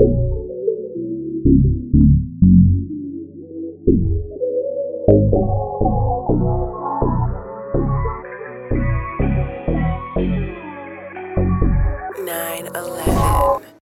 Nine eleven.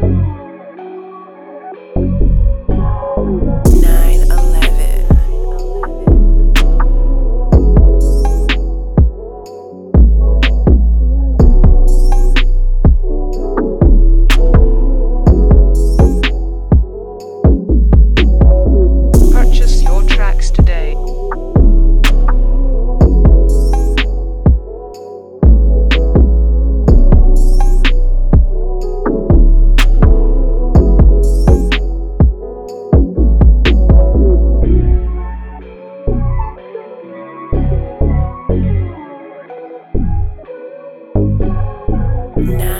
Nine Nine